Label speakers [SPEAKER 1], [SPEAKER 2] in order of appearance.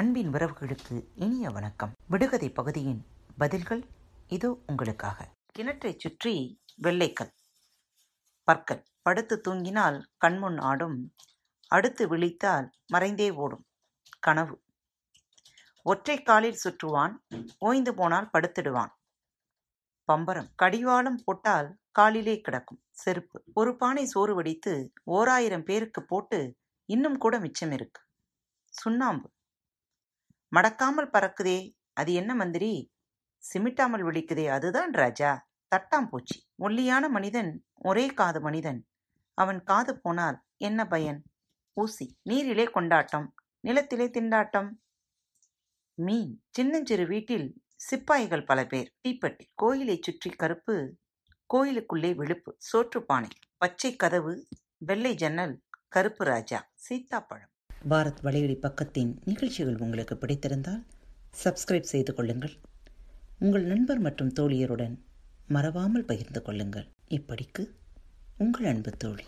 [SPEAKER 1] அன்பின் உறவுகளுக்கு இனிய வணக்கம். விடுகதை பகுதியின் பதில்கள் இதோ உங்களுக்காக. கிணற்றைச் சுற்றி வெள்ளைக்கல். பற்கள். படுத்து தூங்கினால் கண்முன் ஆடும். அடுத்து விழித்தால் மறைந்தே ஓடும். கனவு. ஒற்றை காலில் சுற்றுவான். ஓய்ந்து போனால் படுத்திடுவான். பம்பரம். கடிவாளம் போட்டால் காலிலே கிடக்கும். செருப்பு. ஒரு பானை சோறு வடித்து ஓராயிரம் பேருக்கு போட்டு இன்னும் கூட மிச்சம் இருக்கு. சுண்ணாம்பு. மடக்காமல் பறக்குதே அது என்ன மந்திரி? சிமிட்டாமல் விழிக்குதே அதுதான் ராஜா. தட்டாம்பூச்சி ஒல்லியான மனிதன் ஒரே காது மனிதன். அவன் காது போனால் என்ன பயன்? ஊசி. நீரிலே கொண்டாட்டம். நிலத்திலே திண்டாட்டம். மீன். சின்னஞ்சிறு வீட்டில் சிப்பாய்கள் பல பேர். தீப்பெட்டி. கோயிலைச் சுற்றி கருப்பு. கோயிலுக்குள்ளே வெளுப்பு சோற்றுப்பானை. பச்சை கதவு. வெள்ளை ஜன்னல். கருப்பு ராஜா. சீத்தாப்பழம் பாரத் வலையொலி பக்கத்தின் நிகழ்ச்சிகள் உங்களுக்கு பிடித்திருந்தால் சப்ஸ்கிரைப் செய்து கொள்ளுங்கள். உங்கள் நண்பர் மற்றும் தோழியருடன் மறவாமல் பகிர்ந்து கொள்ளுங்கள். இப்படிக்கு உங்கள் அன்பு தோழி.